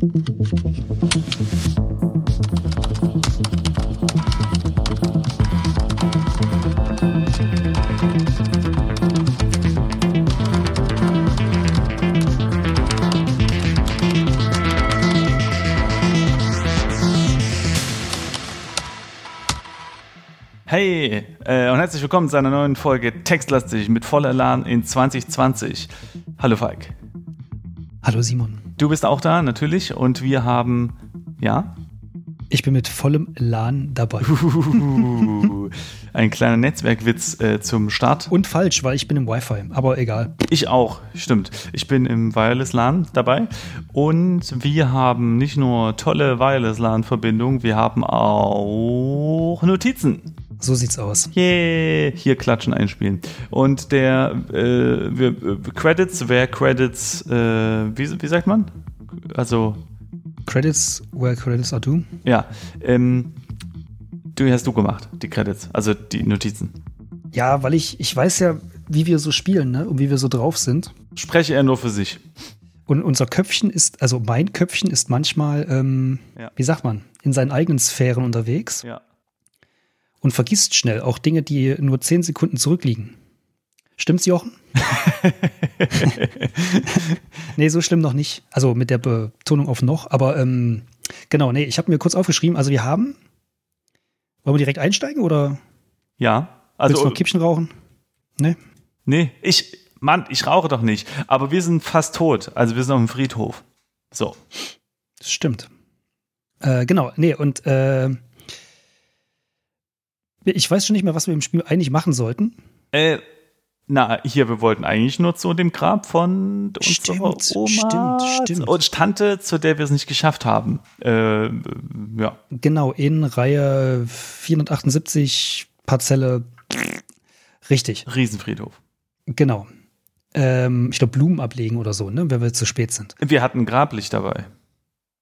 Hey äh, und herzlich willkommen zu einer neuen Folge Textlastig mit voller Elan in 2020. Hallo Falk. Hallo Simon. Du bist auch da, natürlich. Und wir haben, ja? Ich bin mit vollem Elan dabei. ein kleiner Netzwerkwitz äh, zum Start. Und falsch, weil ich bin im Wi-Fi, aber egal. Ich auch, stimmt. Ich bin im Wireless LAN dabei. Und wir haben nicht nur tolle Wireless LAN-Verbindungen, wir haben auch Notizen. So sieht's aus. Yeah, hier klatschen einspielen. Und der äh, wir, äh, Credits, wer Credits, äh, wie, wie sagt man? Also Credits, where credits are due? Ja, ähm, du hast du gemacht, die Credits, also die Notizen. Ja, weil ich, ich weiß ja, wie wir so spielen, ne? Und wie wir so drauf sind. Spreche er nur für sich. Und unser Köpfchen ist, also mein Köpfchen ist manchmal, ähm, ja. wie sagt man, in seinen eigenen Sphären unterwegs. Ja und vergisst schnell auch Dinge, die nur zehn Sekunden zurückliegen. Stimmt's, Jochen? nee, so schlimm noch nicht. Also mit der Betonung auf noch. Aber ähm, genau, nee, ich habe mir kurz aufgeschrieben, also wir haben. Wollen wir direkt einsteigen oder? Ja. Also, Willst du noch Kippchen rauchen? Nee? Nee, ich, Mann, ich rauche doch nicht. Aber wir sind fast tot. Also wir sind auf dem Friedhof. So. Das stimmt. Äh, genau, nee, und äh, ich weiß schon nicht mehr, was wir im Spiel eigentlich machen sollten. Äh, na, hier, wir wollten eigentlich nur zu dem Grab von stimmt, unserer Oma stimmt, stimmt. und Tante, zu der wir es nicht geschafft haben. Äh, ja. Genau, in Reihe 478, Parzelle. Richtig. Riesenfriedhof. Genau. Ähm, ich glaube, Blumen ablegen oder so, ne, wenn wir zu spät sind. Wir hatten ein Grablicht dabei.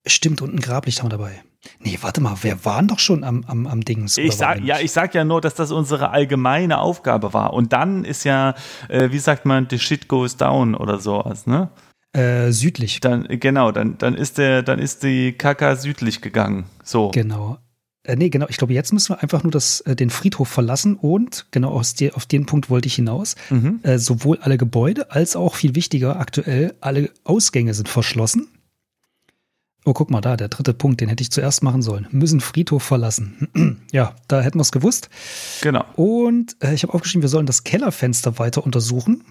Stimmt, und ein Grablicht haben wir dabei. Nee, warte mal, wir waren doch schon am, am, am Dings. Ich sag, ja, ich sag ja nur, dass das unsere allgemeine Aufgabe war. Und dann ist ja, äh, wie sagt man, the shit goes down oder sowas, ne? Äh, südlich. Dann, genau, dann, dann ist der, dann ist die Kaka südlich gegangen. So. Genau. Äh, nee, genau. Ich glaube, jetzt müssen wir einfach nur das, äh, den Friedhof verlassen und, genau aus die, auf den Punkt wollte ich hinaus, mhm. äh, sowohl alle Gebäude als auch viel wichtiger aktuell, alle Ausgänge sind verschlossen. Oh, guck mal da, der dritte Punkt, den hätte ich zuerst machen sollen. Müssen Friedhof verlassen. ja, da hätten wir es gewusst. Genau. Und äh, ich habe aufgeschrieben, wir sollen das Kellerfenster weiter untersuchen.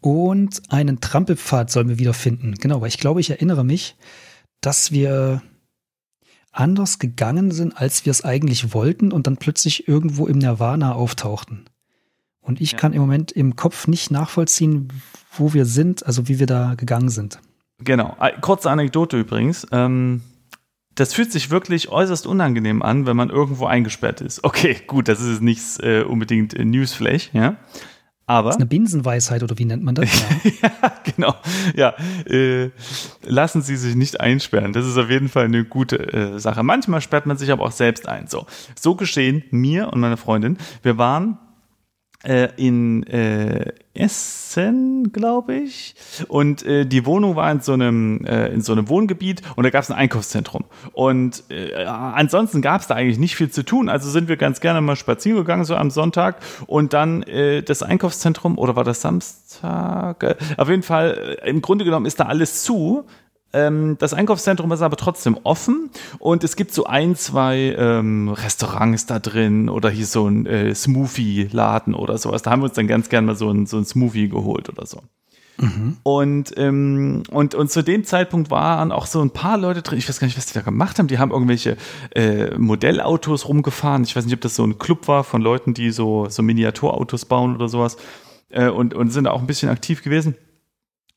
Und einen Trampelpfad sollen wir wiederfinden. Genau, weil ich glaube, ich erinnere mich, dass wir anders gegangen sind, als wir es eigentlich wollten und dann plötzlich irgendwo im Nirvana auftauchten. Und ich ja. kann im Moment im Kopf nicht nachvollziehen, wo wir sind, also wie wir da gegangen sind. Genau. Kurze Anekdote übrigens. Ähm, das fühlt sich wirklich äußerst unangenehm an, wenn man irgendwo eingesperrt ist. Okay, gut, das ist nicht äh, unbedingt äh, Newsflash, ja. Aber. Das ist eine Binsenweisheit oder wie nennt man das? Ja, ja genau. Ja, äh, lassen Sie sich nicht einsperren. Das ist auf jeden Fall eine gute äh, Sache. Manchmal sperrt man sich aber auch selbst ein. So, so geschehen mir und meiner Freundin. Wir waren äh, in äh, Essen, glaube ich. Und äh, die Wohnung war in so einem, äh, in so einem Wohngebiet und da gab es ein Einkaufszentrum. Und äh, ansonsten gab es da eigentlich nicht viel zu tun. Also sind wir ganz gerne mal spazieren gegangen, so am Sonntag. Und dann äh, das Einkaufszentrum, oder war das Samstag? Äh, auf jeden Fall, äh, im Grunde genommen ist da alles zu. Ähm, das Einkaufszentrum ist aber trotzdem offen und es gibt so ein, zwei ähm, Restaurants da drin oder hier so ein äh, Smoothie-Laden oder sowas. Da haben wir uns dann ganz gern mal so ein, so ein Smoothie geholt oder so. Mhm. Und, ähm, und, und zu dem Zeitpunkt waren auch so ein paar Leute drin, ich weiß gar nicht, was die da gemacht haben, die haben irgendwelche äh, Modellautos rumgefahren. Ich weiß nicht, ob das so ein Club war von Leuten, die so, so Miniaturautos bauen oder sowas äh, und, und sind auch ein bisschen aktiv gewesen.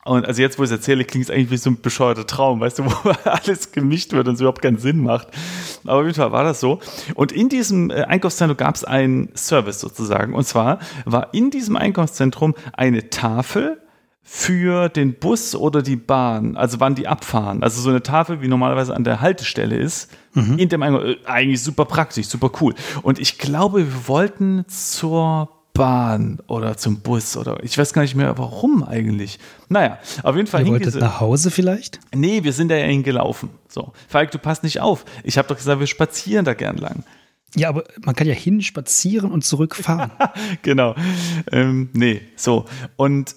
Und also jetzt, wo ich es erzähle, klingt es eigentlich wie so ein bescheuerter Traum, weißt du, wo alles gemischt wird und es überhaupt keinen Sinn macht. Aber auf jeden Fall war das so. Und in diesem äh, Einkaufszentrum gab es einen Service sozusagen. Und zwar war in diesem Einkaufszentrum eine Tafel für den Bus oder die Bahn, also wann die abfahren. Also so eine Tafel, wie normalerweise an der Haltestelle ist, in dem Einkauf. Äh, eigentlich super praktisch, super cool. Und ich glaube, wir wollten zur Bahn oder zum Bus oder ich weiß gar nicht mehr, warum eigentlich. Naja, auf jeden Fall. Ihr wolltet nach Hause vielleicht? Nee, wir sind da ja hingelaufen. So, Falk, du passt nicht auf. Ich habe doch gesagt, wir spazieren da gern lang. Ja, aber man kann ja hin spazieren und zurückfahren. genau. Ähm, nee, so. Und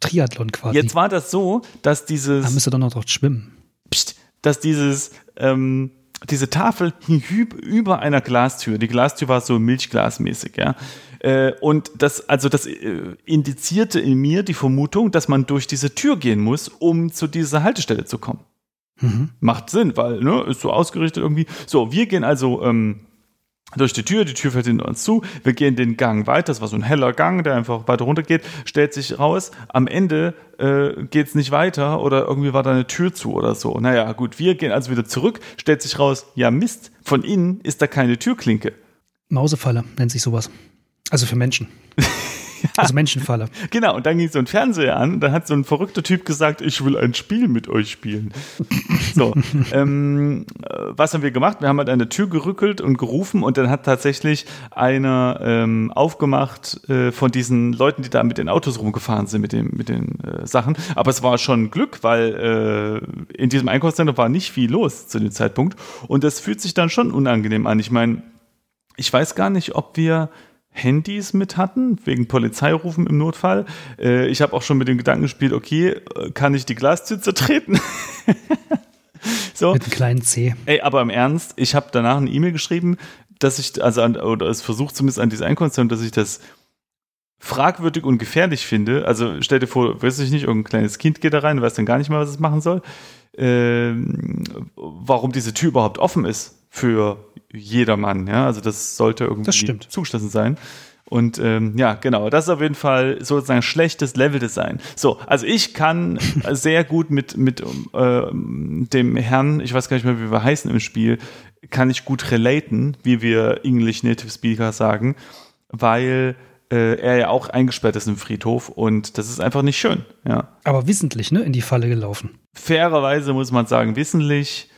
Triathlon quasi. Jetzt war das so, dass dieses. Da müsst ihr doch noch dort schwimmen. Pst, dass dieses, ähm, diese Tafel hing über einer Glastür. Die Glastür war so milchglasmäßig, ja. Äh, und das, also das äh, indizierte in mir die Vermutung, dass man durch diese Tür gehen muss, um zu dieser Haltestelle zu kommen. Mhm. Macht Sinn, weil, ne, ist so ausgerichtet irgendwie. So, wir gehen also ähm, durch die Tür, die Tür fällt hinter uns zu, wir gehen den Gang weiter, das war so ein heller Gang, der einfach weiter runter geht, stellt sich raus, am Ende äh, geht es nicht weiter oder irgendwie war da eine Tür zu oder so. Naja, gut, wir gehen also wieder zurück, stellt sich raus, ja Mist, von innen ist da keine Türklinke. Mausefalle nennt sich sowas. Also für Menschen. Also Menschenfalle. Genau, und dann ging so ein Fernseher an, dann hat so ein verrückter Typ gesagt, ich will ein Spiel mit euch spielen. so, ähm, äh, was haben wir gemacht? Wir haben halt eine Tür gerückelt und gerufen und dann hat tatsächlich einer ähm, aufgemacht äh, von diesen Leuten, die da mit den Autos rumgefahren sind, mit, dem, mit den äh, Sachen. Aber es war schon Glück, weil äh, in diesem Einkaufszentrum war nicht viel los zu dem Zeitpunkt und das fühlt sich dann schon unangenehm an. Ich meine, ich weiß gar nicht, ob wir Handys mit hatten, wegen Polizeirufen im Notfall. Äh, ich habe auch schon mit dem Gedanken gespielt, okay, äh, kann ich die Glastür zertreten? so. Mit einem kleinen C. Ey, aber im Ernst, ich habe danach eine E-Mail geschrieben, dass ich, also an, oder es versucht zumindest an diese Einkonstellation, dass ich das fragwürdig und gefährlich finde. Also stell dir vor, weiß ich nicht, irgendein kleines Kind geht da rein, weiß dann gar nicht mehr, was es machen soll. Ähm, warum diese Tür überhaupt offen ist für jedermann. Ja? Also das sollte irgendwie das zugeschlossen sein. Und ähm, ja, genau, das ist auf jeden Fall sozusagen schlechtes Leveldesign. So, also ich kann sehr gut mit, mit äh, dem Herrn, ich weiß gar nicht mehr, wie wir heißen im Spiel, kann ich gut relaten, wie wir English Native Speaker sagen, weil äh, er ja auch eingesperrt ist im Friedhof und das ist einfach nicht schön. Ja. Aber wissentlich, ne, in die Falle gelaufen. Fairerweise muss man sagen, wissentlich,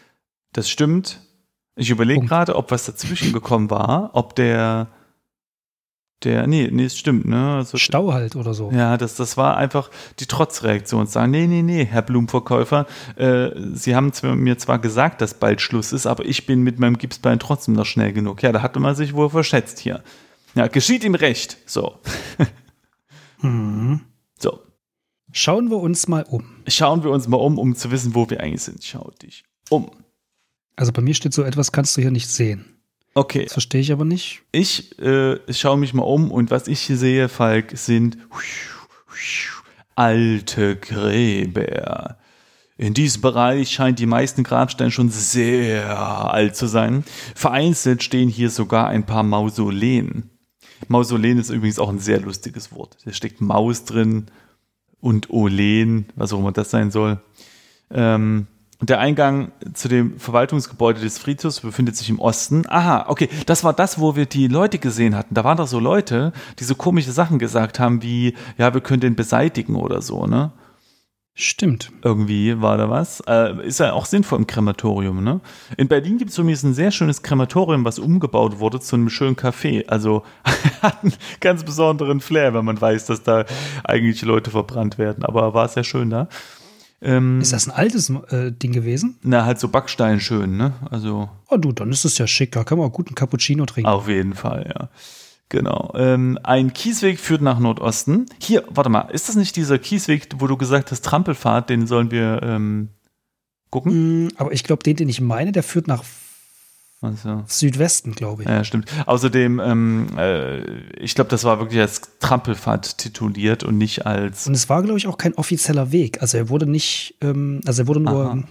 das stimmt. Ich überlege gerade, ob was dazwischen gekommen war, ob der der, nee, nee, es stimmt, ne? Also, Stau halt oder so. Ja, das, das war einfach die Trotzreaktion. Sagen, nee, nee, nee, Herr Blumenverkäufer, äh, Sie haben mir zwar gesagt, dass bald Schluss ist, aber ich bin mit meinem Gipsbein trotzdem noch schnell genug. Ja, da hatte man sich wohl verschätzt hier. Ja, geschieht ihm recht. So. mhm. So. Schauen wir uns mal um. Schauen wir uns mal um, um zu wissen, wo wir eigentlich sind. Schau dich um. Also bei mir steht so etwas, kannst du hier nicht sehen. Okay. Das verstehe ich aber nicht. Ich äh, schaue mich mal um und was ich hier sehe, Falk, sind alte Gräber. In diesem Bereich scheint die meisten Grabsteine schon sehr alt zu sein. Vereinzelt stehen hier sogar ein paar Mausoleen. Mausoleen ist übrigens auch ein sehr lustiges Wort. Da steckt Maus drin und Olen, was auch immer das sein soll. Ähm, der Eingang zu dem Verwaltungsgebäude des Friedhofs befindet sich im Osten. Aha, okay, das war das, wo wir die Leute gesehen hatten. Da waren doch so Leute, die so komische Sachen gesagt haben, wie, ja, wir können den beseitigen oder so, ne? Stimmt. Irgendwie war da was. Äh, ist ja auch sinnvoll im Krematorium, ne? In Berlin gibt es übrigens ein sehr schönes Krematorium, was umgebaut wurde zu einem schönen Café. Also hat einen ganz besonderen Flair, wenn man weiß, dass da eigentlich Leute verbrannt werden. Aber war sehr schön da. Ähm, ist das ein altes äh, Ding gewesen? Na, halt so Backstein schön, ne? Also. Oh du, dann ist es ja schick. Da kann man auch gut einen Cappuccino trinken. Auf jeden Fall, ja. Genau. Ähm, ein Kiesweg führt nach Nordosten. Hier, warte mal, ist das nicht dieser Kiesweg, wo du gesagt hast, Trampelfahrt, den sollen wir ähm, gucken? Mm, aber ich glaube, den, den ich meine, der führt nach also. Südwesten, glaube ich. Ja, stimmt. Außerdem, ähm, äh, ich glaube, das war wirklich als Trampelfahrt tituliert und nicht als. Und es war, glaube ich, auch kein offizieller Weg. Also er wurde nicht, ähm, also er wurde nur, Aha.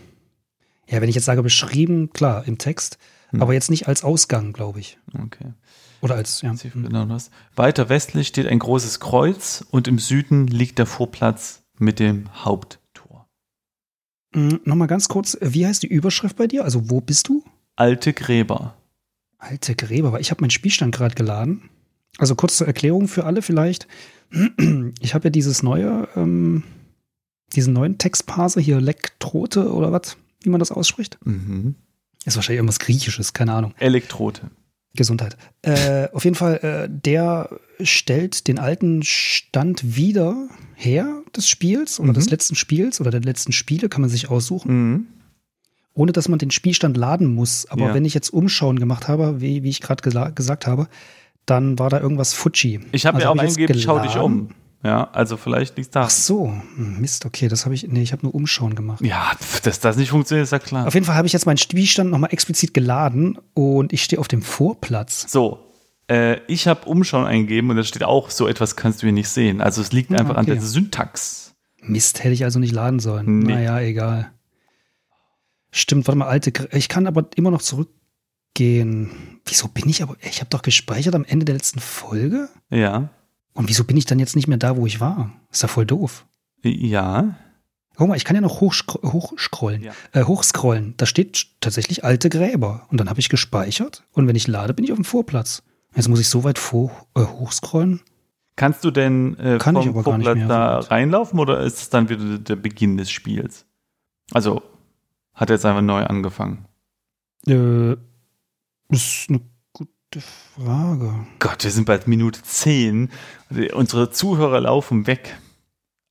ja, wenn ich jetzt sage, beschrieben, klar, im Text, hm. aber jetzt nicht als Ausgang, glaube ich. Okay. Oder als, ja. Genau das. Weiter westlich steht ein großes Kreuz und im Süden liegt der Vorplatz mit dem Haupttor. Mhm, Nochmal ganz kurz, wie heißt die Überschrift bei dir? Also wo bist du? Alte Gräber. Alte Gräber, weil ich habe meinen Spielstand gerade geladen. Also kurz zur Erklärung für alle vielleicht. Ich habe ja dieses neue, ähm, diesen neuen Textparser hier, Lektrote oder was, wie man das ausspricht. Mhm. Ist wahrscheinlich irgendwas Griechisches, keine Ahnung. Elektrote. Gesundheit. Äh, auf jeden Fall, äh, der stellt den alten Stand wieder her des Spiels oder Mhm. des letzten Spiels oder der letzten Spiele, kann man sich aussuchen, Mhm. Ohne dass man den Spielstand laden muss. Aber Ja. wenn ich jetzt Umschauen gemacht habe, wie, wie ich gerade gesa gesagt habe, dann war da irgendwas Fuji. Ich habe Also mir auch hab eingegeben, schau dich um. Ja, also vielleicht liegt da. Ach so, Hm, Mist, okay, das habe ich, nee, ich habe nur Umschauen gemacht. Ja, dass das nicht funktioniert, ist ja klar. Auf jeden Fall habe ich jetzt meinen Spielstand nochmal explizit geladen und ich stehe auf dem Vorplatz. So, äh, ich habe Umschauen eingegeben und da steht auch, so etwas kannst du hier nicht sehen. Also es liegt Ah, einfach an okay. der Syntax. Mist, hätte ich also nicht laden sollen. Nee. Naja, egal. Stimmt, warte mal, alte. Ich kann aber immer noch zurückgehen. Wieso bin ich aber. Ich habe doch gespeichert am Ende der letzten Folge? Ja. Und wieso bin ich dann jetzt nicht mehr da, wo ich war? Ist ja voll doof. Ja. Guck mal, ich kann ja noch hochskro hochscrollen. Ja. Äh, hochscrollen. Da steht tatsächlich alte Gräber. Und dann habe ich gespeichert. Und wenn ich lade, bin ich auf dem Vorplatz. Jetzt muss ich so weit vor, äh, hochscrollen. Kannst du denn äh, Kann ich vom aber gar nicht Vorplatz mehr, da reinlaufen oder ist es dann wieder der Beginn des Spiels? Also hat er jetzt einfach neu angefangen. Äh, ist eine gute Frage. Gott, wir sind bald Minute 10. Unsere Zuhörer laufen weg.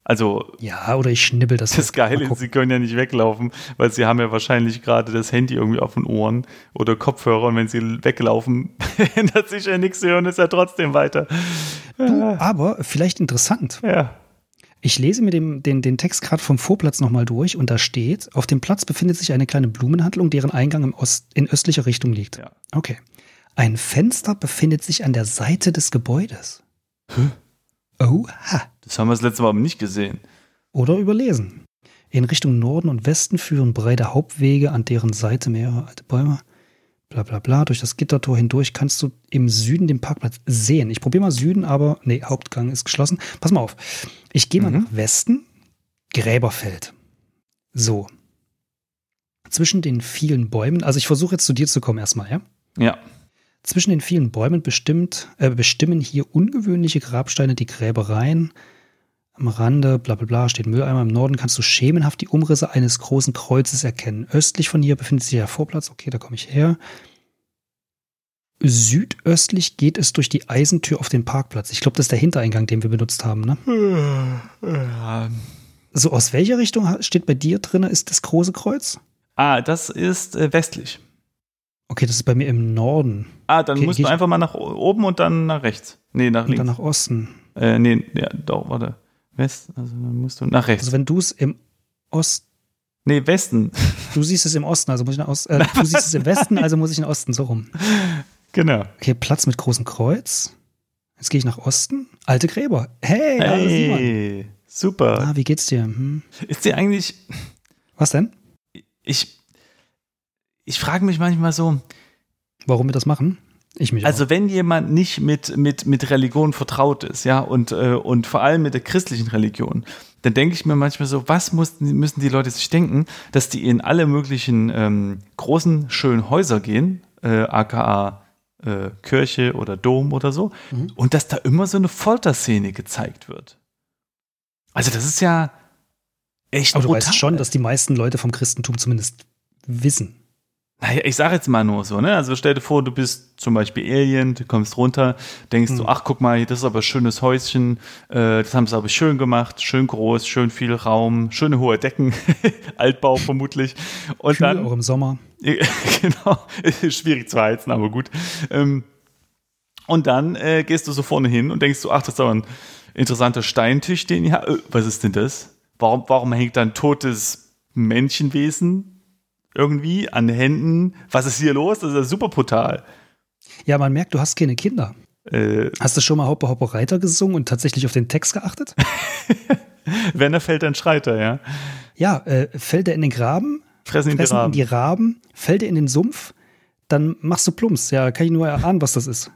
Also Ja, oder ich schnibbel das. das Geile ist, sie können ja nicht weglaufen, weil sie haben ja wahrscheinlich gerade das Handy irgendwie auf den Ohren oder Kopfhörer und wenn sie weglaufen, ändert sich ja nichts, sie hören es ja trotzdem weiter. Du, aber vielleicht interessant. Ja. Ich lese mir den, den, den Text gerade vom Vorplatz nochmal durch und da steht, auf dem Platz befindet sich eine kleine Blumenhandlung, deren Eingang im Ost, in östlicher Richtung liegt. Ja. Okay. Ein Fenster befindet sich an der Seite des Gebäudes. Oha. Das haben wir das letzte Mal aber nicht gesehen. Oder überlesen. In Richtung Norden und Westen führen breite Hauptwege, an deren Seite mehrere alte Bäume. Bla bla bla. Durch das Gittertor hindurch kannst du im Süden den Parkplatz sehen. Ich probiere mal Süden, aber nee, Hauptgang ist geschlossen. Pass mal auf. Ich gehe mal Mhm. nach Westen. Gräberfeld. So. Zwischen den vielen Bäumen, also ich versuche jetzt zu dir zu kommen erstmal, ja? Ja. Zwischen den vielen Bäumen bestimmt, äh, bestimmen hier ungewöhnliche Grabsteine die Gräbereien. Am Rande, bla bla bla, steht Mülleimer. Im Norden kannst du schemenhaft die Umrisse eines großen Kreuzes erkennen. Östlich von hier befindet sich der Vorplatz. Okay, da komme ich her. Südöstlich geht es durch die Eisentür auf den Parkplatz. Ich glaube, das ist der Hintereingang, den wir benutzt haben. Ne? So, aus welcher Richtung steht bei dir drin, ist das große Kreuz? Ah, das ist äh, westlich. Okay, das ist bei mir im Norden. Ah, dann Okay, musst du einfach mal nach oben und dann nach rechts. Nee, nach Und links. dann nach Osten. äh, nee, ja, doch, warte. West, also dann musst du nach rechts. Also wenn du es im Osten nee, Westen. Du siehst es im Osten, also muss ich nach Osten. Äh, du siehst es im Westen, also muss ich in den Osten, so rum. genau. Okay, Platz mit großem Kreuz. Jetzt gehe ich nach Osten. Alte Gräber. Hey. Hey, super. Ah, wie geht's dir? Hm. Ist dir eigentlich, Was denn? ich, ich frage mich manchmal so, Warum wir das machen? Ich mich also wenn jemand nicht mit, mit, mit Religion vertraut ist, ja, und, äh, und vor allem mit der christlichen Religion, dann denke ich mir manchmal so, was mussten, müssen die Leute sich denken, dass die in alle möglichen ähm, großen, schönen Häuser gehen, äh, aka äh, Kirche oder Dom oder so, Mhm. und dass da immer so eine Folterszene gezeigt wird. Also das ist ja echt auch. Aber du brutal. weißt schon, dass die meisten Leute vom Christentum zumindest wissen. Naja, ich sage jetzt mal nur so, ne? Also stell dir vor, du bist zum Beispiel Alien, du kommst runter, denkst Hm. ach guck mal, das ist aber ein schönes Häuschen, äh, das haben sie aber schön gemacht, schön groß, schön viel Raum, schöne hohe Decken, Altbau vermutlich. Und Kühl dann, auch im Sommer. genau, schwierig zu heizen, aber gut. Ähm, und dann äh, gehst du so vorne hin und denkst so, ach, das ist aber ein interessanter Steintisch, den habt. Äh, was ist denn das? Warum, warum hängt da ein totes Menschenwesen irgendwie an den Händen? Was ist hier los? Das ist super brutal. Ja, man merkt, du hast keine Kinder. Äh, Hast du schon mal Hoppe Hoppe Reiter gesungen und tatsächlich auf den Text geachtet? wenn er fällt, dann schreit er, ja. Ja, äh, fällt er in den Graben, Fressen ihn die fressen ihn Raben. die Raben, fällt er in den Sumpf, dann machst du Plumps. Ja, kann ich nur erahnen, was das ist.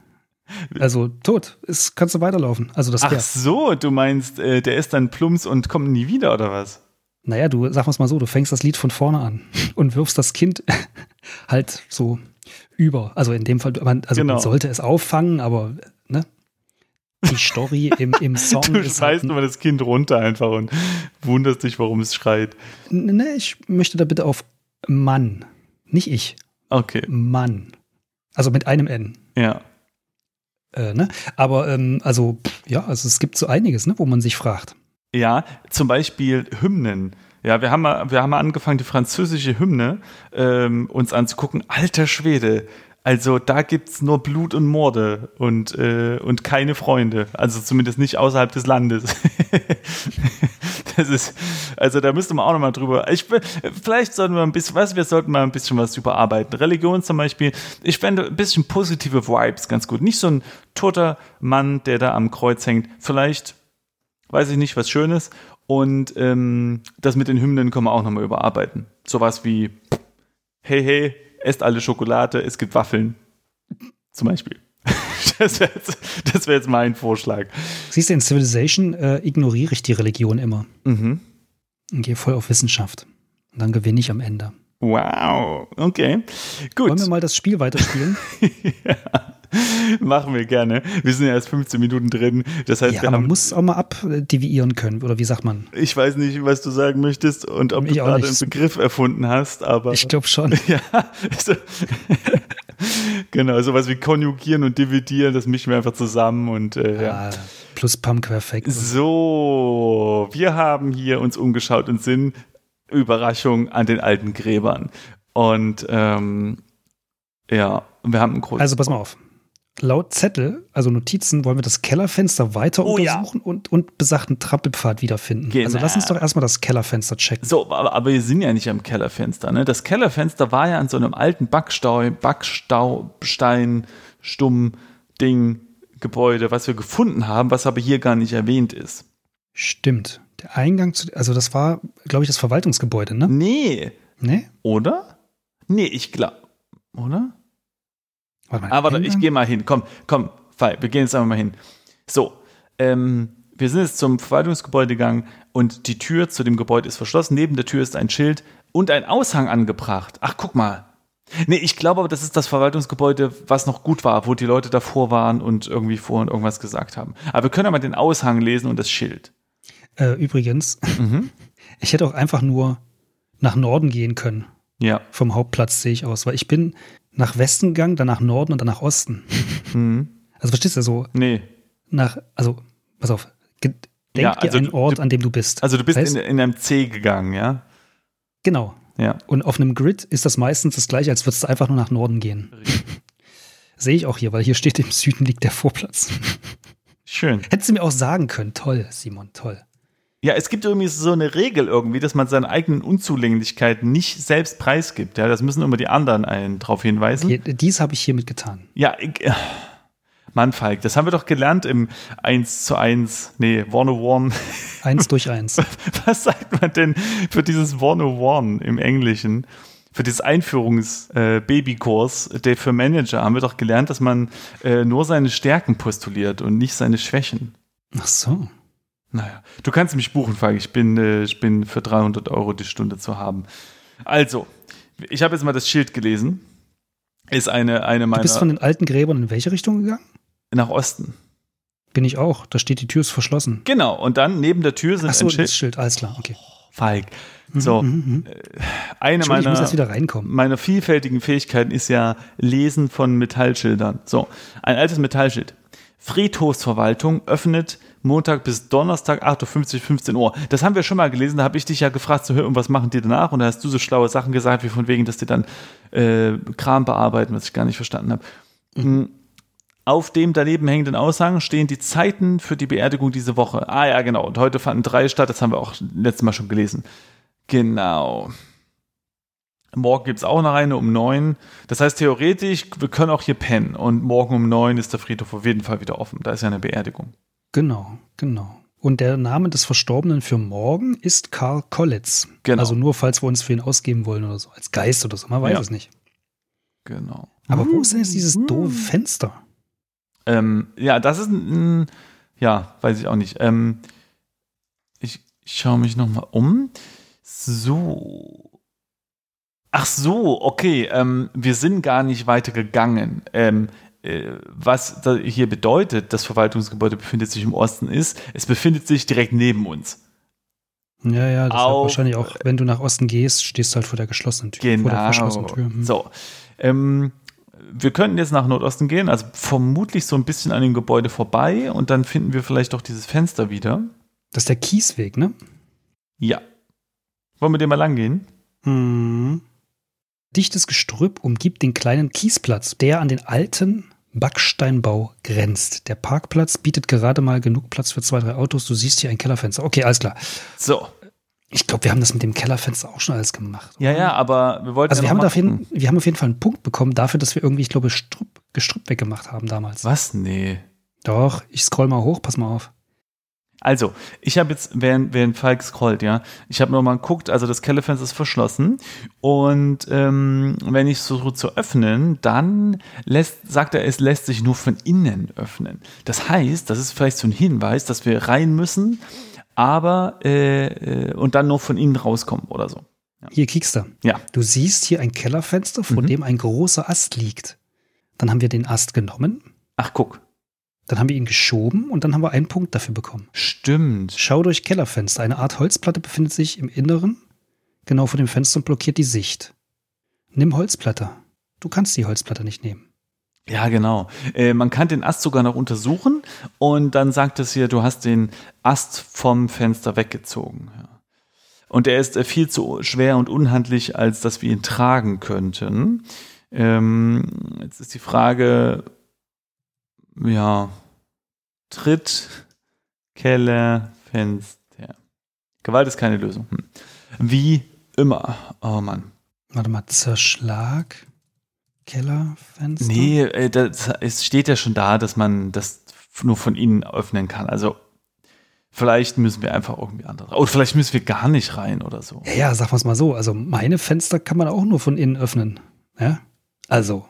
Also tot. Ist, kannst du weiterlaufen. Also das Ach so, du meinst, äh, der ist dann plumps und kommt nie wieder, oder was? Naja, du sag mal so, du fängst das Lied von vorne an und wirfst das Kind halt so über. Also in dem Fall, man, also Genau. man sollte es auffangen, aber ne? Die Story im, im Song Du ist schmeißt halt, immer das Kind runter einfach und wunderst dich, warum es schreit. ne, ich möchte da bitte auf Mann, nicht ich, Okay. Mann. Also mit einem N. Ja. Äh, ne? Aber ähm, also, ja, also es gibt so einiges, ne, wo man sich fragt. Ja, zum Beispiel Hymnen. Ja, wir haben mal, wir haben mal angefangen, die französische Hymne ähm, uns anzugucken. Alter Schwede. Also da gibt's nur Blut und Morde und, äh, und keine Freunde. Also zumindest nicht außerhalb des Landes. das ist, also da müsste man auch nochmal drüber. Ich, vielleicht sollten wir ein bisschen, was, wir sollten mal ein bisschen was überarbeiten. Religion zum Beispiel. Ich fände ein bisschen positive Vibes ganz gut. Nicht so ein toter Mann, der da am Kreuz hängt. Vielleicht, weiß ich nicht, was Schönes. Und ähm, das mit den Hymnen können wir auch nochmal überarbeiten. Sowas wie, hey, hey, esst alle Schokolade, es gibt Waffeln. Zum Beispiel. Das wäre jetzt, wär jetzt mein Vorschlag. Siehst du, in Civilization äh, ignoriere ich die Religion immer. Mhm. Und gehe voll auf Wissenschaft. Und dann gewinne ich am Ende. Wow, okay. Gut. Wollen wir mal das Spiel weiterspielen? ja. Machen wir gerne. Wir sind ja erst 15 Minuten drin. Das heißt, ja, wir man haben, muss auch mal abdeviieren können, oder wie sagt man? ich weiß nicht, was du sagen möchtest und ob Ich du gerade einen Begriff erfunden hast, aber. Ich glaube schon. ja, so, genau, sowas wie konjugieren und dividieren, das mischen wir einfach zusammen und äh, ja. Ah, plus Pam-Querfekt. So, wir haben hier uns umgeschaut und sind Überraschung an den alten Gräbern. Und ähm, ja, wir haben einen großen. Also pass mal auf. Laut Zettel, also Notizen, wollen wir das Kellerfenster weiter Oh ja. untersuchen und, und besagten Trampelpfad wiederfinden. Genau. Also lass uns doch erstmal das Kellerfenster checken. So, aber, aber wir sind ja nicht am Kellerfenster. Ne? Das Kellerfenster war ja an so einem alten Backstau, Backstaustein, Stumm, Ding, Gebäude, was wir gefunden haben, was aber hier gar nicht erwähnt ist. Stimmt. Der Eingang zu, also das war, glaube ich, das Verwaltungsgebäude, ne? Nee, Ne? oder? Nee, ich glaube, oder? Warte mal. Ah, warte, ich gehe mal hin. Komm, komm, Fall, wir gehen jetzt einfach mal hin. So, ähm, wir sind jetzt zum Verwaltungsgebäude gegangen und die Tür zu dem Gebäude ist verschlossen. Neben der Tür ist ein Schild und ein Aushang angebracht. Ach, guck mal. Nee, ich glaube aber, das ist das Verwaltungsgebäude, was noch gut war, wo die Leute davor waren und irgendwie vorhin irgendwas gesagt haben. Aber wir können ja mal den Aushang lesen und das Schild. Äh, übrigens, Mhm. ich hätte auch einfach nur nach Norden gehen können. Ja. Vom Hauptplatz sehe ich aus, weil ich bin nach Westen gegangen, dann nach Norden und dann nach Osten. Mhm. Also verstehst du, so Nee. nach, also, pass auf, denk Ja, also dir einen Ort, du- an dem du bist. Also du bist in, in einem C gegangen, ja? Genau. Ja. Und auf einem Grid ist das meistens das gleiche, als würdest du einfach nur nach Norden gehen. Sehe ich auch hier, weil hier steht, im Süden liegt der Vorplatz. Schön. Hättest du mir auch sagen können. Toll, Simon, toll. Ja, es gibt irgendwie so eine Regel irgendwie, dass man seine eigenen Unzulänglichkeiten nicht selbst preisgibt. Ja, das müssen immer die anderen einen darauf hinweisen. Hier, dies habe ich hiermit getan. Ja, ich, äh, Mann, Falk, das haben wir doch gelernt im 1 zu 1, nee, 101. Eins durch eins. Was sagt man denn für dieses 101 im Englischen? Für dieses Einführungs-Babykurs der für Manager haben wir doch gelernt, dass man äh, nur seine Stärken postuliert und nicht seine Schwächen. Ach so. Naja, du kannst mich buchen, Falk. Ich bin, äh, ich bin für 300 Euro die Stunde zu haben. Also, ich habe jetzt mal das Schild gelesen. Ist eine, eine Du meiner. bist von den alten Gräbern in welche Richtung gegangen? nach Osten. Bin ich auch. Da steht, die Tür ist verschlossen. Genau, und dann neben der Tür sind Ach so, ein das Schild. Schild, alles klar, okay. Falk. So, Mhm, mhm. eine Entschuldigung, ich muss meiner, wieder reinkommen. meiner vielfältigen Fähigkeiten ist ja Lesen von Metallschildern. So, ein altes Metallschild. Friedhofsverwaltung öffnet Montag bis Donnerstag 8.50 Uhr, 15 Uhr. Das haben wir schon mal gelesen, da habe ich dich ja gefragt, so, und was machen die danach? Und da hast du so schlaue Sachen gesagt, wie von wegen, dass die dann äh, Kram bearbeiten, was ich gar nicht verstanden habe. Mhm. Auf dem daneben hängenden Aushang stehen die Zeiten für die Beerdigung diese Woche. Ah ja, genau. Und heute fanden drei statt, das haben wir auch letztes Mal schon gelesen. Genau. Morgen gibt es auch noch eine um neun. Das heißt, theoretisch, wir können auch hier pennen. Und morgen um neun ist der Friedhof auf jeden Fall wieder offen. Da ist ja eine Beerdigung. Genau, genau. Und der Name des Verstorbenen für morgen ist Karl Kollitz. Genau. Also nur, falls wir uns für ihn ausgeben wollen oder so, als Geist oder so, man weiß Ja. es nicht. Genau. Aber wo ist denn jetzt dieses doofe Fenster? Ähm, ja, das ist ein, ein, ja, weiß ich auch nicht. Ähm, ich, ich schaue mich noch mal um. So. Ach so, okay. Ähm, wir sind gar nicht weiter gegangen. Ähm, äh, was hier bedeutet, das Verwaltungsgebäude befindet sich im Osten, ist, es befindet sich direkt neben uns. Ja, ja, das Auf- wahrscheinlich auch, wenn du nach Osten gehst, stehst du halt vor der geschlossenen Tür. Vor der Genau. verschlossenen Tür. Hm. So. Ähm, wir könnten jetzt nach Nordosten gehen, also vermutlich so ein bisschen an dem Gebäude vorbei und dann finden wir vielleicht doch dieses Fenster wieder. Das ist der Kiesweg, ne? Ja. Wollen wir den mal lang gehen? Mhm. Dichtes Gestrüpp umgibt den kleinen Kiesplatz, der an den alten Backsteinbau grenzt. Der Parkplatz bietet gerade mal genug Platz für zwei, drei Autos. Du siehst hier ein Kellerfenster. Okay, alles klar. So. Ich glaube, wir haben das mit dem Kellerfenster auch schon alles gemacht. Ja, ja, aber wir wollten. Also ja wir haben, auf jeden, wir haben auf jeden Fall einen Punkt bekommen dafür, dass wir irgendwie, ich glaube, Strupp, Gestrüpp weggemacht haben damals. Was? Nee. Doch, ich scroll mal hoch, pass mal auf. Also, ich habe jetzt, während, während Falk scrollt, ja, ich habe nochmal geguckt, also das Kellerfenster ist verschlossen und ähm, wenn ich es versuche zu öffnen, dann lässt, sagt er, es lässt sich nur von innen öffnen. Das heißt, das ist vielleicht so ein Hinweis, dass wir rein müssen, aber äh, äh, und dann nur von innen rauskommen oder so. Hier kiekst du. Ja. Du siehst hier ein Kellerfenster, vor Mhm. dem ein großer Ast liegt. Dann haben wir den Ast genommen, Ach, guck. Dann haben wir ihn geschoben und dann haben wir einen Punkt dafür bekommen. Stimmt. Schau durch Kellerfenster. Eine Art Holzplatte befindet sich im Inneren, genau vor dem Fenster und blockiert die Sicht. Nimm Holzplatte. Du kannst die Holzplatte nicht nehmen. Ja, genau. Äh, man kann den Ast sogar noch untersuchen und dann sagt es hier, du hast den Ast vom Fenster weggezogen. Ja. Und er ist äh, viel zu schwer und unhandlich, als dass wir ihn tragen könnten. Ähm, jetzt ist die Frage, ja, Tritt, Keller, Fenster. Gewalt ist keine Lösung. Hm. Wie immer. Oh Mann. Warte mal, Zerschlag, Kellerfenster. Nee, äh, das, es steht ja schon da, dass man das nur von innen öffnen kann. Also vielleicht müssen wir einfach irgendwie andere. Oder vielleicht müssen wir gar nicht rein oder so. Ja, ja, sag mal's mal so. Also meine Fenster kann man auch nur von innen öffnen. Ja? Also,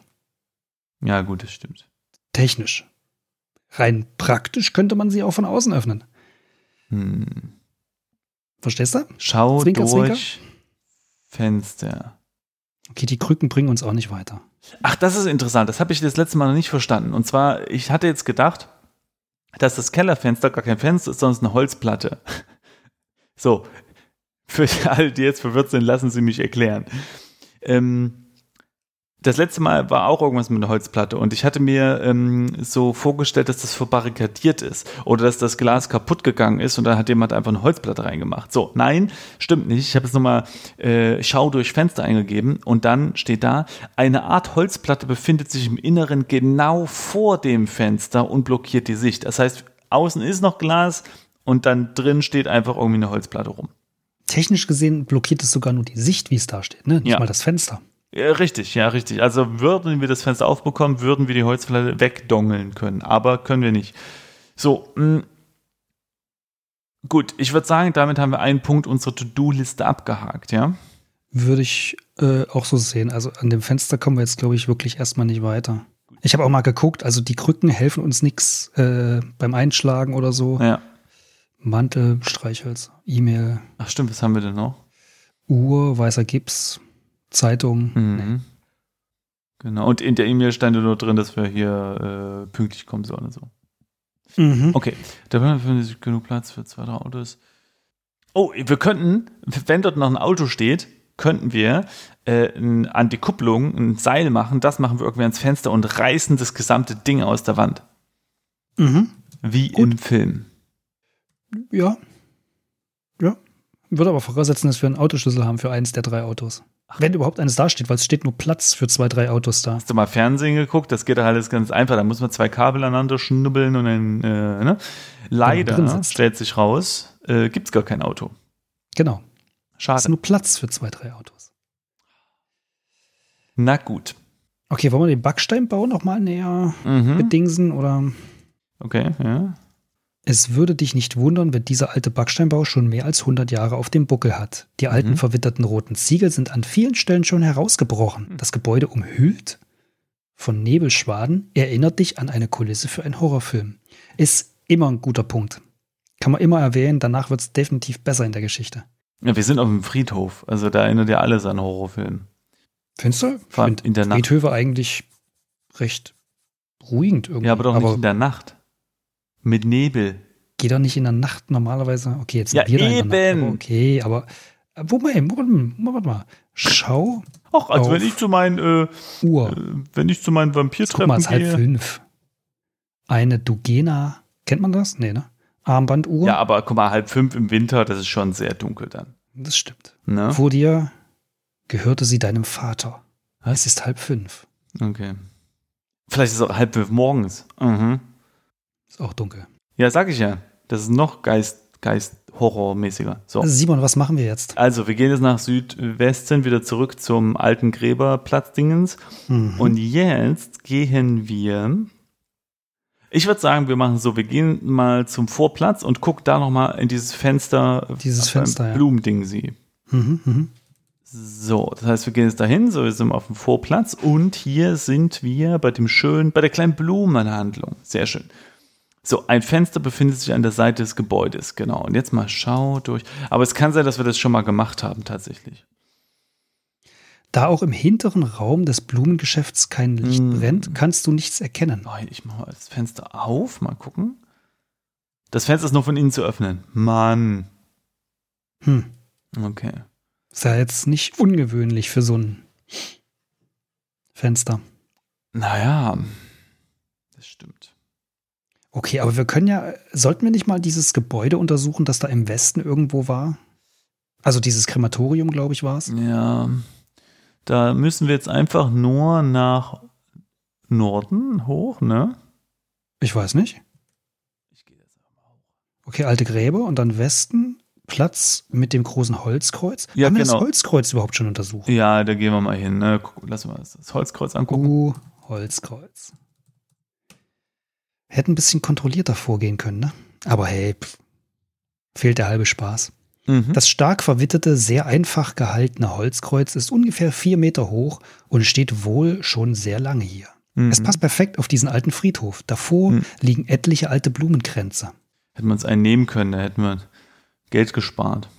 Ja, gut, das stimmt. technisch. Rein praktisch könnte man sie auch von außen öffnen. Hm. Verstehst du? Schau Zwinker, durch Fenster. Okay, die Krücken bringen uns auch nicht weiter. Ach, das ist interessant. Das habe ich das letzte Mal noch nicht verstanden. Und zwar, ich hatte jetzt gedacht, dass das Kellerfenster gar kein Fenster ist, sondern eine Holzplatte. So, für alle, die jetzt verwirrt sind, lassen Sie mich erklären. Ähm, das letzte Mal war auch irgendwas mit einer Holzplatte und ich hatte mir ähm, so vorgestellt, dass das verbarrikadiert ist oder dass das Glas kaputt gegangen ist und dann hat jemand einfach eine Holzplatte reingemacht. So, nein, stimmt nicht. Ich habe jetzt nochmal äh, Schau durch Fenster eingegeben und dann steht da, eine Art Holzplatte befindet sich im Inneren genau vor dem Fenster und blockiert die Sicht. Das heißt, außen ist noch Glas und dann drin steht einfach irgendwie eine Holzplatte rum. Technisch gesehen blockiert es sogar nur die Sicht, wie es da steht, ne? Nicht Ja. mal das Fenster. Ja, richtig, ja, richtig. Also würden wir das Fenster aufbekommen, würden wir die Holzplatte wegdongeln können, aber können wir nicht. So, mh. gut, ich würde sagen, damit haben wir einen Punkt unserer To-Do-Liste abgehakt, ja? Würde ich äh, auch so sehen. Also an dem Fenster kommen wir jetzt, glaube ich, wirklich erstmal nicht weiter. Ich habe auch mal geguckt, also die Krücken helfen uns nichts äh, beim Einschlagen oder so. Ja. Mantel, Streichholz, E-Mail, Ach stimmt, was haben wir denn noch? Uhr, weißer Gips, Zeitung. Mhm. Genau, und in der E-Mail stand nur drin, dass wir hier äh, pünktlich kommen sollen und so. Mhm. Okay, da befindet sich genug Platz für zwei, drei Autos. Oh, wir könnten, wenn dort noch ein Auto steht, könnten wir äh, ein- an die Kupplung ein Seil machen. Das machen wir irgendwie ans Fenster und reißen das gesamte Ding aus der Wand. Mhm. Wie Gut. im Film. Ja. Würde aber voraussetzen, dass wir einen Autoschlüssel haben für eins der drei Autos. Wenn überhaupt eines dasteht, weil es steht nur Platz für zwei, drei Autos da. Hast du mal Fernsehen geguckt? Das geht doch alles ganz einfach. Da muss man zwei Kabel aneinander schnubbeln und dann, äh, ne? Leider stellt sich raus, äh, gibt es gar kein Auto. Genau. Es ist Schade. nur Platz für zwei, drei Autos. Na gut. Okay, wollen wir den Backsteinbau noch mal näher Mhm. bedingsen oder? Okay, ja. Es würde dich nicht wundern, wenn dieser alte Backsteinbau schon mehr als 100 Jahre auf dem Buckel hat. Die alten Mhm. verwitterten roten Ziegel sind an vielen Stellen schon herausgebrochen. Das Gebäude umhüllt von Nebelschwaden erinnert dich an eine Kulisse für einen Horrorfilm. Ist immer ein guter Punkt. Kann man immer erwähnen, danach wird es definitiv besser in der Geschichte. ja. Wir sind auf dem Friedhof. Also da erinnert ja alles an Horrorfilme. Findest du? Find in der Nacht. Friedhöfe eigentlich recht ruhigend irgendwie. Ja, aber doch nicht in der Nacht. Mit Nebel. geht doch nicht in der Nacht normalerweise. Okay, jetzt Ja, Nacht, eben. aber okay, aber Wo mal, warte mal. Schau. Ach, also auf wenn ich zu meinen, äh, Uhr. äh, wenn ich zu meinen Guck mal, es ist halb gehe. fünf. Eine Dugena. Kennt man das? Nee, ne? Armbanduhr. Ja, aber guck mal, halb fünf im Winter, das ist schon sehr dunkel dann. Das stimmt. Ne? Vor dir gehörte sie deinem Vater. Was? Es ist halb fünf. Okay. Vielleicht ist es auch halb fünf morgens. Mhm. Ist auch dunkel. Ja, sag ich ja. Das ist noch Geist, Geist Horrormäßiger. So. Simon, was machen wir jetzt? Also, wir gehen jetzt nach Südwesten wieder zurück zum alten Gräberplatzdingens. Mhm. Und jetzt gehen wir. Ich würde sagen, wir machen so, wir gehen mal zum Vorplatz und gucken da nochmal in dieses Fenster. Dieses beim Fenster, ja. Blumending sie. Mhm, mhm. So, das heißt, wir gehen jetzt dahin, so wir sind auf dem Vorplatz und hier sind wir bei dem schönen, bei der kleinen Blumenhandlung. Sehr schön. So, ein Fenster befindet sich an der Seite des Gebäudes, genau. Und jetzt mal schau durch. Aber es kann sein, dass wir das schon mal gemacht haben, tatsächlich. Da auch im hinteren Raum des Blumengeschäfts kein Licht Mhm. brennt, kannst du nichts erkennen. Oh, ich mache mal das Fenster auf, mal gucken. Das Fenster ist nur von innen zu öffnen. Mann. Hm. Okay. Ist ja jetzt nicht ungewöhnlich für so ein Fenster. Naja. Okay, aber wir können ja, sollten wir nicht mal dieses Gebäude untersuchen, das da im Westen irgendwo war? Also dieses Krematorium, glaube ich, war es. Ja, da müssen wir jetzt einfach nur nach Norden hoch, ne? Ich weiß nicht. Ich gehe jetzt einfach mal hoch. Okay, alte Gräber und dann Westen, Platz mit dem großen Holzkreuz. Ja, Haben wir genau. das Holzkreuz überhaupt schon untersucht? Ja, da gehen wir mal hin. Ne? Lass mal das Holzkreuz angucken. Uh, Holzkreuz. Hätten ein bisschen kontrollierter vorgehen können, ne? Aber hey, pff, fehlt der halbe Spaß. Mhm. Das stark verwitterte, sehr einfach gehaltene Holzkreuz ist ungefähr vier Meter hoch und steht wohl schon sehr lange hier. Mhm. Es passt perfekt auf diesen alten Friedhof. Davor Mhm. liegen etliche alte Blumenkränze. Hätten wir uns einen nehmen können, da hätten wir Geld gespart.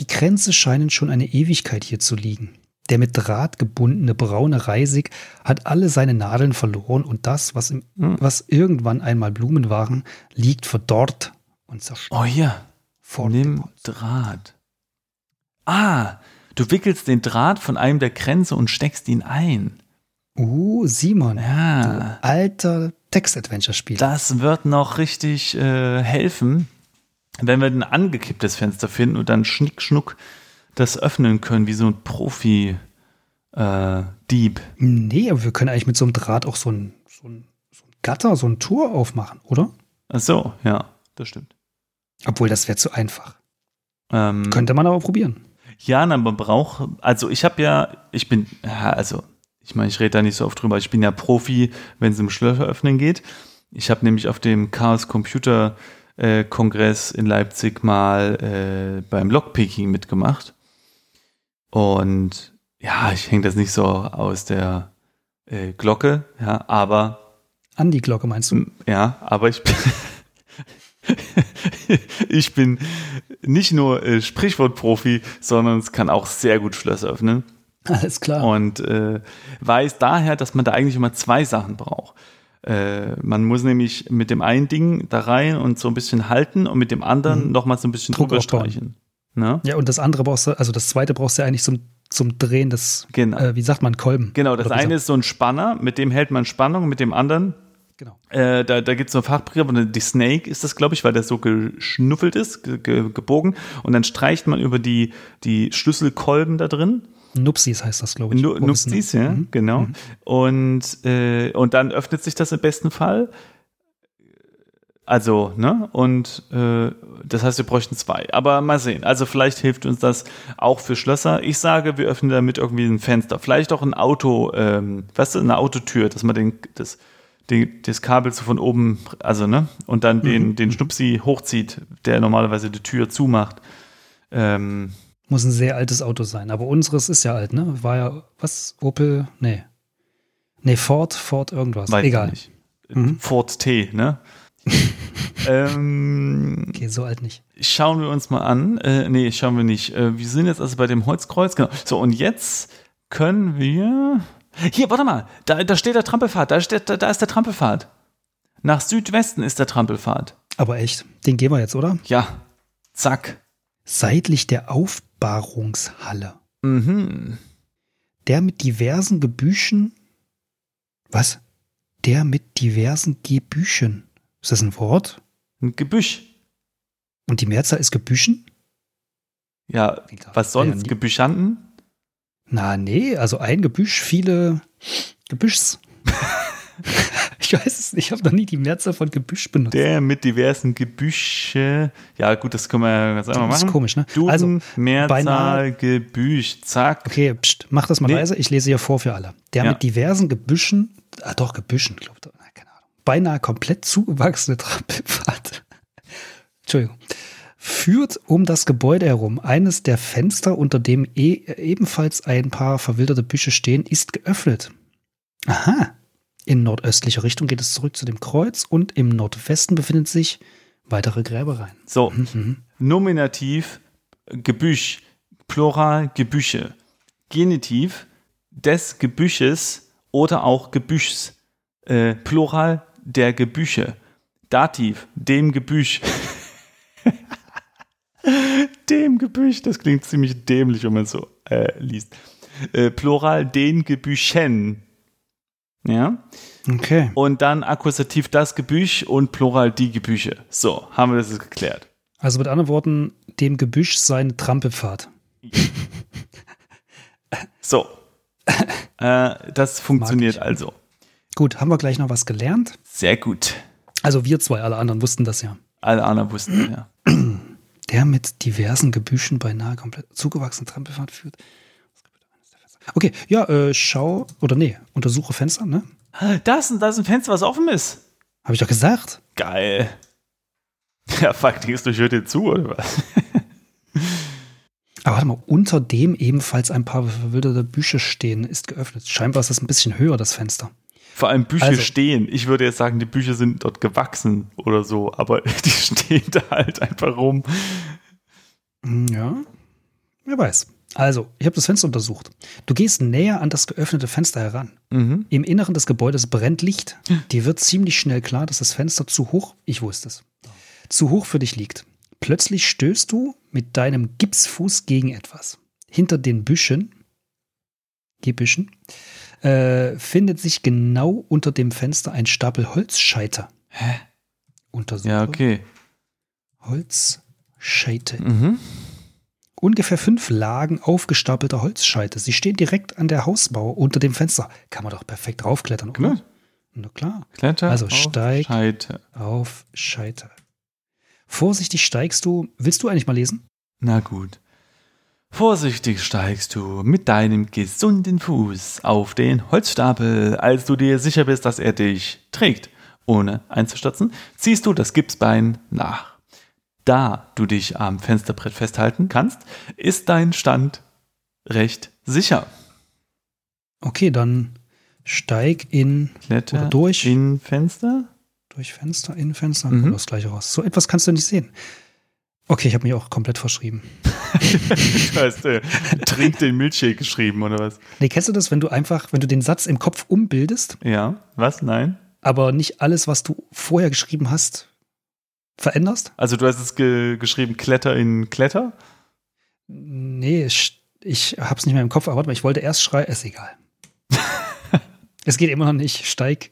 Die Kränze scheinen schon eine Ewigkeit hier zu liegen. Der mit Draht gebundene braune Reisig hat alle seine Nadeln verloren und das, was, im, Mhm. was irgendwann einmal Blumen waren, liegt verdorrt und zerstört. Oh, hier. vor Nimm. Draht. Ah, du wickelst den Draht von einem der Kränze und steckst ihn ein. Uh, Simon, Ja. alter Text-Adventure-Spieler. Das wird noch richtig äh, helfen, wenn wir ein angekipptes Fenster finden und dann schnick schnuck das öffnen können, wie so ein Profi äh, Dieb. Nee, aber wir können eigentlich mit so einem Draht auch so ein, so ein, so ein Gatter, so ein Tor aufmachen, oder? Ach so, ja, das stimmt. Obwohl, das wäre zu einfach. Ähm, Könnte man aber probieren. Ja, na, man braucht, also ich habe ja, ich bin, also ich meine, ich rede da nicht so oft drüber, ich bin ja Profi, wenn es um Schlösser öffnen geht. Ich habe nämlich auf dem Chaos Computer äh, Kongress in Leipzig mal äh, beim Lockpicking mitgemacht. Und ja, ich hänge das nicht so aus der äh, Glocke, ja, aber An die Glocke meinst du? ja, aber ich bin, ich bin nicht nur äh, Sprichwortprofi, sondern es kann auch sehr gut Schlösser öffnen Alles klar. und äh, weiß daher, dass man da eigentlich immer zwei Sachen braucht. Äh, man muss nämlich mit dem einen Ding da rein und so ein bisschen halten und mit dem anderen Mhm. noch mal so ein bisschen Druck drüber streichen. Ne? Ja, und das andere brauchst du, also das zweite brauchst du ja eigentlich zum, zum Drehen des, Genau. äh, wie sagt man, Kolben. Genau, das eine ist so ein Spanner, mit dem hält man Spannung, mit dem anderen Genau. Äh, da da gibt es so einen Fachbegriff, die Snake ist das, glaube ich, weil der so geschnuffelt ist, ge ge gebogen. Und dann streicht man über die, die Schlüsselkolben da drin. Nupsis heißt das, glaube ich. Nupsis, ja, Mhm. genau. Und, äh, und dann öffnet sich das im besten Fall. Also, ne? Und äh, das heißt, wir bräuchten zwei. Aber mal sehen. Also vielleicht hilft uns das auch für Schlösser. Ich sage, wir öffnen damit irgendwie ein Fenster. Vielleicht auch ein Auto, ähm, weißt du, eine Autotür, dass man den, das, den, das Kabel so von oben, also, ne? Und dann den, den Schnupsi hochzieht, der normalerweise die Tür zumacht. Ähm, Muss ein sehr altes Auto sein. Aber unseres ist ja alt, ne? War ja, was? Opel? Nee. Nee, Ford, Ford irgendwas. Egal. ich nicht. Mhm. Ford T, ne? Ähm, Okay, so alt nicht. schauen wir uns mal an. Äh, nee, schauen wir nicht. Äh, wir sind jetzt also bei dem Holzkreuz. Genau. So, und jetzt können wir. Hier, warte mal. Da, da steht der Trampelpfad. Da, steht, da, da ist der Trampelpfad. Nach Südwesten ist der Trampelpfad. Aber echt, den gehen wir jetzt, oder? Ja. Zack. Seitlich der auf, Aufbahrungshalle. Mhm. Der mit diversen Gebüschen. Was? Der mit diversen Gebüschen. Ist das ein Wort? Ein Gebüsch. Und die Mehrzahl ist Gebüschen? Ja, was Ja, sonst? nie- Gebüschanten? Na, nee, also ein Gebüsch, viele Gebüschs. ich weiß es nicht, ich habe noch nie die Mehrzahl von Gebüsch benutzt. Der mit diversen Gebüsche. Ja, gut, das können wir ja ganz einfach das ist machen. komisch, ne? Duden, Also, Mehrzahl, beinahe- Gebüsch, zack. Okay, pst, mach das mal Nee. leise, ich lese hier vor für alle. Der Ja. mit diversen Gebüschen, ah doch, Gebüschen, glaube ich. Beinahe komplett zugewachsene Trampelpfad. Entschuldigung. Führt um das Gebäude herum. Eines der Fenster, unter dem e ebenfalls ein paar verwilderte Büsche stehen, ist geöffnet. Aha. In nordöstlicher Richtung geht es zurück zu dem Kreuz und im Nordwesten befinden sich weitere Gräbereien. So, Mhm. Nominativ, Gebüsch, Plural, Gebüsche. Genitiv, des Gebüsches oder auch Gebüschs. Äh, Plural, der Gebüsche. Dativ, dem Gebüsch. dem Gebüsch, das klingt ziemlich dämlich, wenn man es so äh, liest. Äh, Plural, den Gebüschen. Ja. Okay. Und dann Akkusativ das Gebüsch und Plural die Gebüsche. So, haben wir das jetzt geklärt. Also mit anderen Worten, dem Gebüsch seine Trampelpfad. So. äh, das funktioniert also. Gut, haben wir gleich noch was gelernt? Sehr gut. Also wir zwei, alle anderen wussten das ja. Alle anderen wussten, ja. Der mit diversen Gebüschen beinahe komplett zugewachsenen Trampelpfad führt. Okay, ja, äh, schau, oder nee, untersuche Fenster, ne? Das, das ist ein Fenster, was offen ist. Habe ich doch gesagt. Geil. Ja, fuck, denkst du, dir zu, oder was? Aber warte mal, unter dem ebenfalls ein paar verwilderte Büsche stehen, ist geöffnet. Scheinbar ist das ein bisschen höher, das Fenster. Vor allem Büsche Also- stehen. Ich würde jetzt sagen, die Büsche sind dort gewachsen oder so, aber die stehen da halt einfach rum. Ja, wer weiß. Also, ich habe das Fenster untersucht. Du gehst näher an das geöffnete Fenster heran. Mhm. Im Inneren des Gebäudes brennt Licht. Dir wird ziemlich schnell klar, dass das Fenster zu hoch, ich wusste es, zu hoch für dich liegt. Plötzlich stößt du mit deinem Gipsfuß gegen etwas. Hinter den Büschen, Gebüschen, äh, findet sich genau unter dem Fenster ein Stapel Holzscheiter. Hä? Untersuche Ja, okay. Holzscheite. Mhm. Ungefähr fünf Lagen aufgestapelter Holzscheite. Sie stehen direkt an der Hausmauer unter dem Fenster. Kann man doch perfekt draufklettern, oder? Klar. Na klar. Kletter. Also steig. Scheite. Auf Scheite. Vorsichtig steigst du. Willst du eigentlich mal lesen? Na gut. Vorsichtig steigst du mit deinem gesunden Fuß auf den Holzstapel, als du dir sicher bist, dass er dich trägt. Ohne einzustürzen, ziehst du das Gipsbein nach. Da du dich am Fensterbrett festhalten kannst, ist dein Stand recht sicher. Okay, dann steig in Kletter Oder durch. in Fenster. durch Fenster, in Fenster, Mhm. das gleiche raus. So etwas kannst du nicht sehen. Okay, ich habe mich auch komplett verschrieben. Du hast äh, trink den Milchshake geschrieben, oder was? Nee, kennst du das, wenn du einfach, wenn du den Satz im Kopf umbildest, Ja, was? Nein? aber nicht alles, was du vorher geschrieben hast, veränderst? Also du hast es ge geschrieben, Kletter in Kletter? Nee, ich, ich hab's nicht mehr im Kopf, aber warte mal, ich wollte erst schreiben, ist egal. es geht immer noch nicht, steig.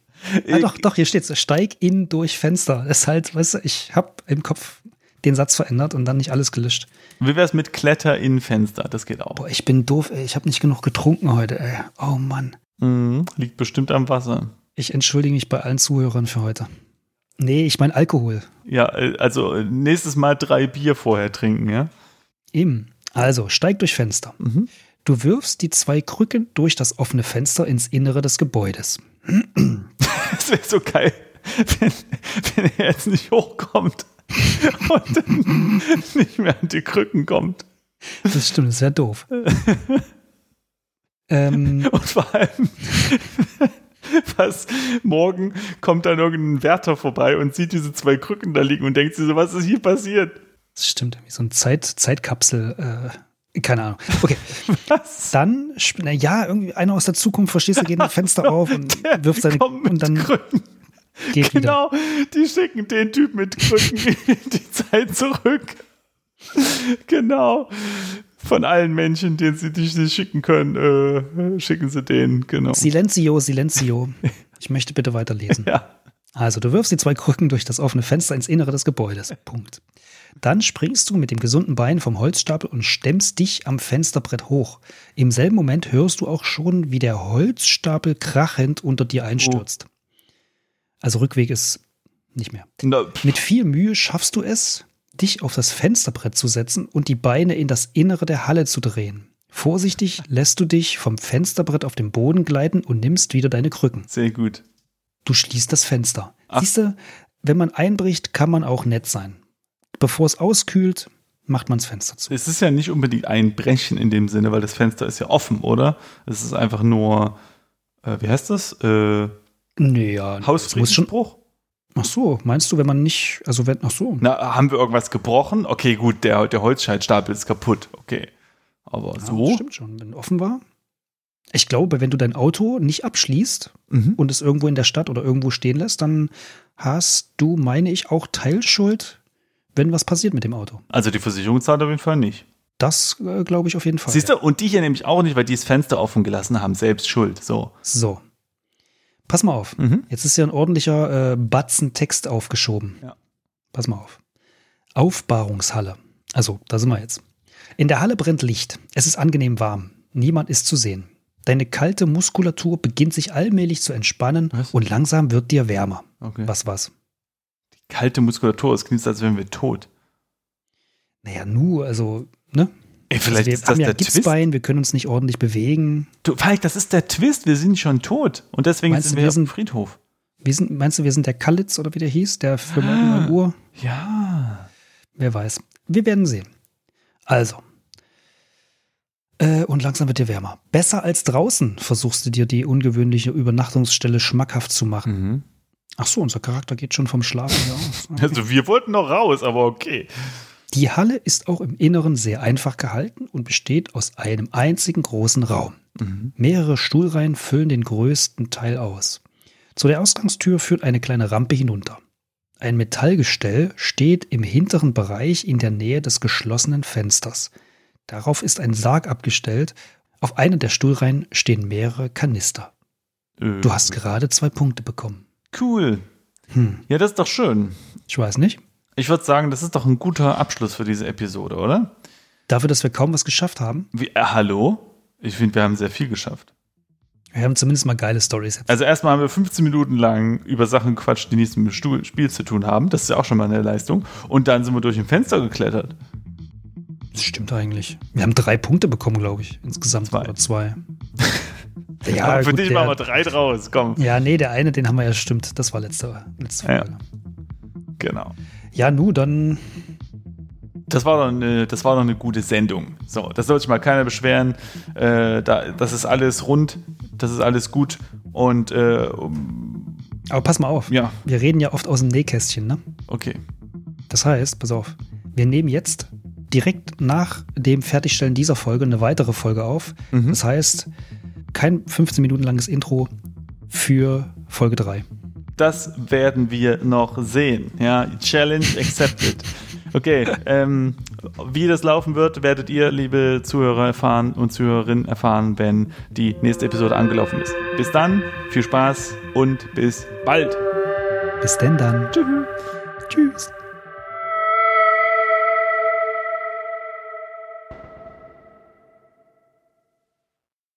Ah, doch, doch, hier steht's, steig in durch Fenster. Das ist halt, weißt du, ich hab im Kopf den Satz verändert und dann nicht alles gelöscht. Wie wär's mit Kletter in Fenster? Das geht auch. Boah, ich bin doof, ey, ich habe nicht genug getrunken heute, ey. Oh Mann. Mhm, liegt bestimmt am Wasser. Ich entschuldige mich bei allen Zuhörern für heute. Nee, ich meine Alkohol. Ja, äh, also äh, nächstes Mal drei Bier vorher trinken, ja? Eben. Also, steig durch Fenster. Mhm. Du wirfst die zwei Krücken durch das offene Fenster ins Innere des Gebäudes. Das wäre so geil, wenn, wenn er jetzt nicht hochkommt und dann nicht mehr an die Krücken kommt. Das stimmt, das wäre doof. ähm, Und vor allem, was morgen kommt dann irgendein Wärter vorbei und sieht diese zwei Krücken da liegen und denkt sich so, was ist hier passiert? das stimmt, wie so ein Zeit, Zeitkapsel. Äh, keine Ahnung. Okay, Was? dann, na ja, irgendwie einer aus der Zukunft, verstehst du, geht ein Fenster auf und wirft seine und dann Krücken. Geht wieder. Genau, die schicken den Typ mit Krücken in die Zeit zurück. Genau. Von allen Menschen, denen sie dich nicht schicken können, äh, schicken sie den, genau. Silenzio, Silenzio. Ich möchte bitte weiterlesen. Ja. Also, du wirfst die zwei Krücken durch das offene Fenster ins Innere des Gebäudes. Punkt. Dann springst du mit dem gesunden Bein vom Holzstapel und stemmst dich am Fensterbrett hoch. Im selben Moment hörst du auch schon, wie der Holzstapel krachend unter dir einstürzt. Also Rückweg ist nicht mehr. Na, Mit viel Mühe schaffst du es, dich auf das Fensterbrett zu setzen und die Beine in das Innere der Halle zu drehen. Vorsichtig lässt du dich vom Fensterbrett auf den Boden gleiten und nimmst wieder deine Krücken. sehr gut. Du schließt das Fenster. Ach. Siehst du, wenn man einbricht, kann man auch nett sein. Bevor es auskühlt, macht man das Fenster zu. Es ist ja nicht unbedingt ein Brechen in dem Sinne, weil das Fenster ist ja offen, oder? Es ist einfach nur, äh, wie heißt das? Äh, Naja, muss schon. Hausfriedensbruch? Ach so, meinst du, wenn man nicht, also wenn, ach so. Na, haben wir irgendwas gebrochen? Okay, gut, der, der Holzschaltstapel ist kaputt. Okay. Aber Ja, so? Stimmt schon, wenn offen war. Ich glaube, wenn du dein Auto nicht abschließt Mhm. und es irgendwo in der Stadt oder irgendwo stehen lässt, dann hast du, meine ich, auch Teilschuld, wenn was passiert mit dem Auto. Also die Versicherung zahlt auf jeden Fall nicht. Das äh, glaube ich auf jeden Fall. Siehst du? Und die hier nämlich auch nicht, weil die das Fenster offen gelassen haben. Selbst schuld. So. So. Pass mal auf. Mhm. Jetzt ist hier ein ordentlicher äh, Batzen Text aufgeschoben. Ja. Pass mal auf. Aufbahrungshalle. Also, da sind wir jetzt. In der Halle brennt Licht. Es ist angenehm warm. Niemand ist zu sehen. Deine kalte Muskulatur beginnt sich allmählich zu entspannen Was? und langsam wird dir wärmer. Okay. Was was? Kalte Muskulatur, es klingt, als wären wir tot. Naja, nu, also, ne? Ey, Also vielleicht wir ist das haben ja der Twist. Gipsbein, wir können uns nicht ordentlich bewegen. Du, vielleicht, das ist der Twist. Wir sind schon tot. Und deswegen Meinst sind du, wir wir auf dem sind- Friedhof. Wir sind, meinst du, wir sind der Kalitz oder wie der hieß, der für Ah. 9 Uhr? Ja. Wer weiß. Wir werden sehen. Also. Äh, und langsam wird dir wärmer. Besser als draußen versuchst du dir die ungewöhnliche Übernachtungsstelle schmackhaft zu machen. Mhm. Ach so, unser Charakter geht schon vom Schlafen her aus. Also wir wollten noch raus, aber okay. Die Halle ist auch im Inneren sehr einfach gehalten und besteht aus einem einzigen großen Raum. Mhm. Mehrere Stuhlreihen füllen den größten Teil aus. Zu der Ausgangstür führt eine kleine Rampe hinunter. Ein Metallgestell steht im hinteren Bereich in der Nähe des geschlossenen Fensters. Darauf ist ein Sarg abgestellt. Auf einer der Stuhlreihen stehen mehrere Kanister. Äh, Du hast gerade zwei Punkte bekommen. Cool. Hm, Ja, das ist doch schön. ich weiß nicht. Ich würde sagen, das ist doch ein guter Abschluss für diese Episode, oder? Dafür, dass wir kaum was geschafft haben. Wie, äh, hallo? Ich finde, wir haben sehr viel geschafft. Wir haben zumindest mal geile Stories. Also erstmal haben wir 15 Minuten lang über Sachen gequatscht, die nichts mit dem Spiel zu tun haben. Das ist ja auch schon mal eine Leistung. Und dann sind wir durch ein Fenster geklettert. Das stimmt eigentlich. Wir haben drei Punkte bekommen, glaube ich. Insgesamt Zwei. oder zwei. Aber für gut, dich machen wir drei draus. Komm. Ja, nee, der eine, den haben wir ja stimmt. Das war letzte, letzte Ja. Folge. Genau. Ja, nu, dann Das war doch eine, das war doch eine gute Sendung. So, das soll sich mal keiner beschweren. Äh, da, das ist alles rund, das ist alles gut. Und äh, Aber pass mal auf. ja, Wir reden ja oft aus dem Nähkästchen, ne? okay. Das heißt, pass auf, wir nehmen jetzt direkt nach dem Fertigstellen dieser Folge eine weitere Folge auf. Mhm. Das heißt, kein 15 Minuten langes Intro für Folge 3. Das werden wir noch sehen. Ja, Challenge accepted. Okay, ähm, wie das laufen wird, werdet ihr, liebe Zuhörer, erfahren und Zuhörerinnen erfahren, wenn die nächste Episode angelaufen ist. Bis dann, viel Spaß und bis bald. Bis denn dann. Tschüss. Tschüss.